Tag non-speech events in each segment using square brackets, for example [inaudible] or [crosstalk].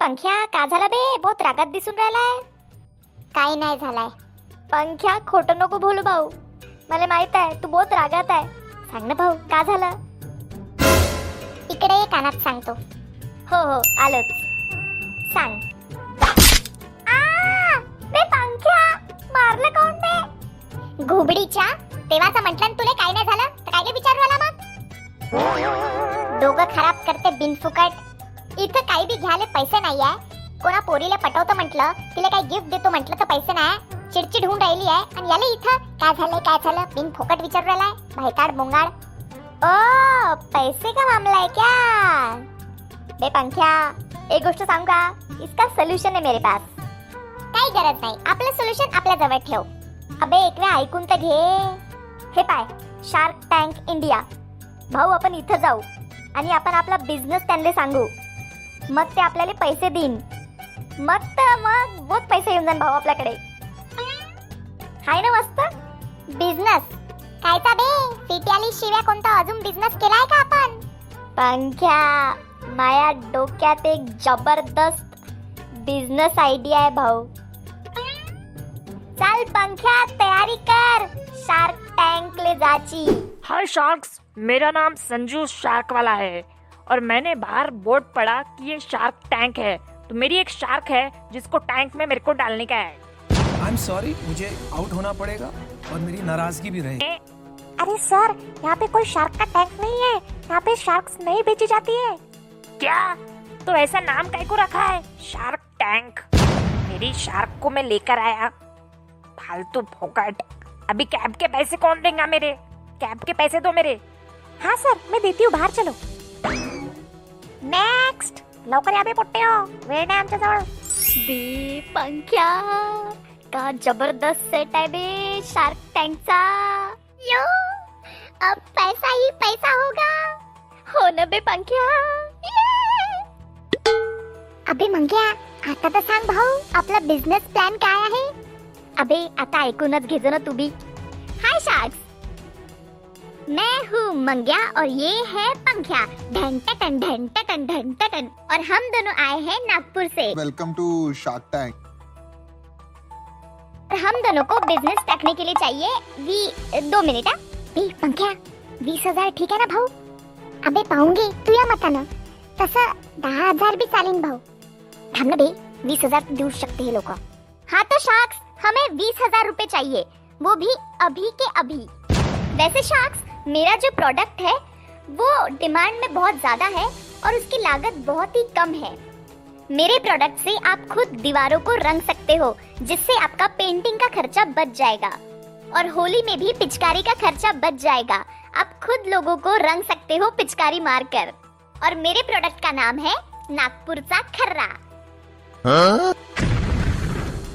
पंख्या का झाला बे बहुत रागात दिसून राहिलाय. काही नाही झालाय. पंख्या खोटं नको बोलू भाऊ. मला माहीत आहे तू बहुत रागात आहे. सांग ना भाऊ का झालं? इकडे ये कानात सांगतो. हो हो आलोच. सांग. बे पंख्या! मारलं कोण बे? घुबडीच्या? तेव्हाचा म्हटलं तुला काय नाही झालं तर काय विचारू आला मग? दोघं खराब करते बिनफुकट. इथं काही बी घ्यायला पैसे नाही आहे कोणा पोरीला पटवतो म्हटलं तिला काही गिफ्ट देतो म्हटलं तर पैसे नाही. चिडचिड होऊन राहिली आहे. आणि याला इथं काय झालंय काय झालं? बिन फुकट विचारू राहिलाय. भायताड बोंगाड. ओ पैसे का मामला है क्या? बे पंख्या एक गोष्ट सांगू का? इसका सोल्युशन आहे मेरे पास. काही गरज नाही. आपलं सोल्युशन आपल्या जवळ ठेव. अबे एक वेळ ऐकून तर घे. हे पाय शार्क टँक इंडिया भाऊ आपण इथं जाऊ. आणि आपण आपला बिझनेस त्यांना सांगू. मग ते आपल्याला पैसे देईन. मग तर मग बहुत पैसे येऊन जाईन भाऊ आपल्याकडे. हाय ना मस्त? बिझनेस कायचा बे? सिटी शिव्या कोणता अजून बिझनेस केलाय का आपण? पंख्या माया डोक्यात एक जबरदस्त बिझनेस आयडिया आहे भाऊ. चल पंख्या तयारी कर. शार्क टँक ले जाची. हाय शार्क्स मेरा नाम संजू शार्क वाला है. और मैंने बाहर बोर्ड पढ़ा कि ये शार्क टैंक है। तो मेरी एक शार्क है जिसको टैंक में मेरे को डालने का है। आई एम सॉरी मुझे आउट होना पड़ेगा और मेरी नाराज़गी भी रहेगी। अरे सर यहाँ पे कोई शार्क का टैंक नहीं है। यहाँ पे शार्क नहीं बेची जाती है। क्या? तो ऐसा नाम काय को रखा है? Shark tank. मेरी शार्क को मैं लेकर आया। फालतू फोकट अभी कैब के पैसे कौन देगा मेरे? कैब के पैसे दो मेरे। हाँ सर मैं देती हूँ बाहर चलो। नेक्स्ट लवकर या बे पोट्टे हो वेळ नाही आमच्या जवळ बे पंख्या. का जबरदस्त सेट आहे बे शार्क टँकचा यो अब पैसा ही पैसा होगा. हो ना बे पंख्या! अबे मंग्या आता तर सांग भाऊ आपला बिझनेस प्लॅन काय आहे? अबे आता ऐकूनच घेजो ना तू बी. हाय शार्क्स मैं हूँ मंग्या और ये है पंख्या। ढन टन ढन टन ढन टन और हम दोनों आए हैं नागपुर से। वेलकम टू शार्क टैंक हम दोनों को बिज़नेस रखने के लिए चाहिए। वी दो मिनिट हा? पंख्या वीस हज़ार ठीक है ना भाऊ? अबे पाहूँगी तू या मतानं तसं दहा हज़ार भी चालेल भाऊ। थांब ना बे वीस हज़ार देऊ शकते हे लोक हाँ तो शार्क्स हमें बीस हज़ार रुपए चाहिए। वो भी अभी के अभी। वैसे शार्क्स मेरा जो प्रोडक्ट है वो डिमांड में बहुत ज़्यादा है और उसकी लागत बहुत ही कम है। मेरे प्रोडक्ट से आप खुद दीवारों को रंग सकते हो जिससे आपका पेंटिंग का खर्चा बच जाएगा। और होली में भी पिचकारी का खर्चा बच जाएगा। आप खुद लोगों को रंग सकते हो पिचकारी मारकर। और मेरे प्रोडक्ट का नाम है नागपुर चा खर्रा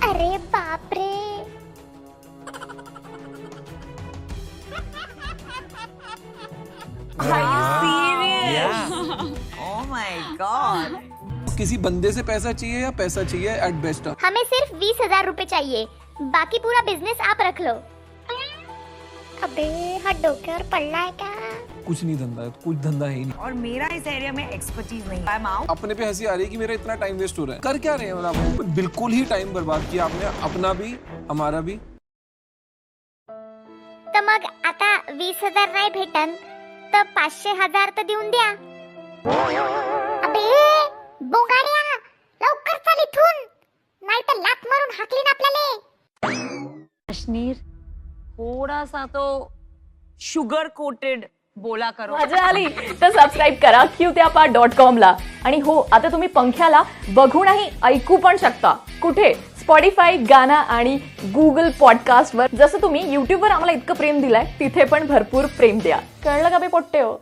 अरे बाप रे! [laughs] Oh my god. किसी बंदे से पैसा चाहिए या पैसा चाहिए एट बेस्ट हमें सिर्फ़ बीस हज़ार रूपए चाहिए। बाकी पूरा बिज़नेस आप रख लो। अबे हा डोक्यावर पडलाय का कुछ नहीं धंधा है कुछ धंधा है ही नहीं। और मेरा इस एरिया में एक्सपर्टीज नहीं है। माओ अपने पे हँसी आ रही है कि मेरा इतना टाइम वेस्ट हो रहा है। कर क्या रहे हैं मतलब आप? बिल्कुल ही टाइम बर्बाद किया आपने अपना भी हमारा भी। तर मग आता वीस हज़ार नाही भेटन। तर पाचशे हजार तर देऊन द्या. अबे बोंगाड्या लवकर चाल इथून. नाही तर लात मारून हाकलीन आपल्याला. कश्मीर थोड़ा सा तो शुगर कोटेड बोला करो. मजा आली. तर सबस्क्राईब करा क्यू त्या डॉट कॉमला आणि हो आता तुम्ही पंख्याला बघूनही ऐकू पण शकता. कुठे? स्पॉटीफाय गाना आणि गुगल पॉडकास्टवर जसं तुम्ही युट्यूबवर आम्हाला इतकं प्रेम दिलंय तिथे पण भरपूर प्रेम द्या. कळलं का बे पोट्टे हो?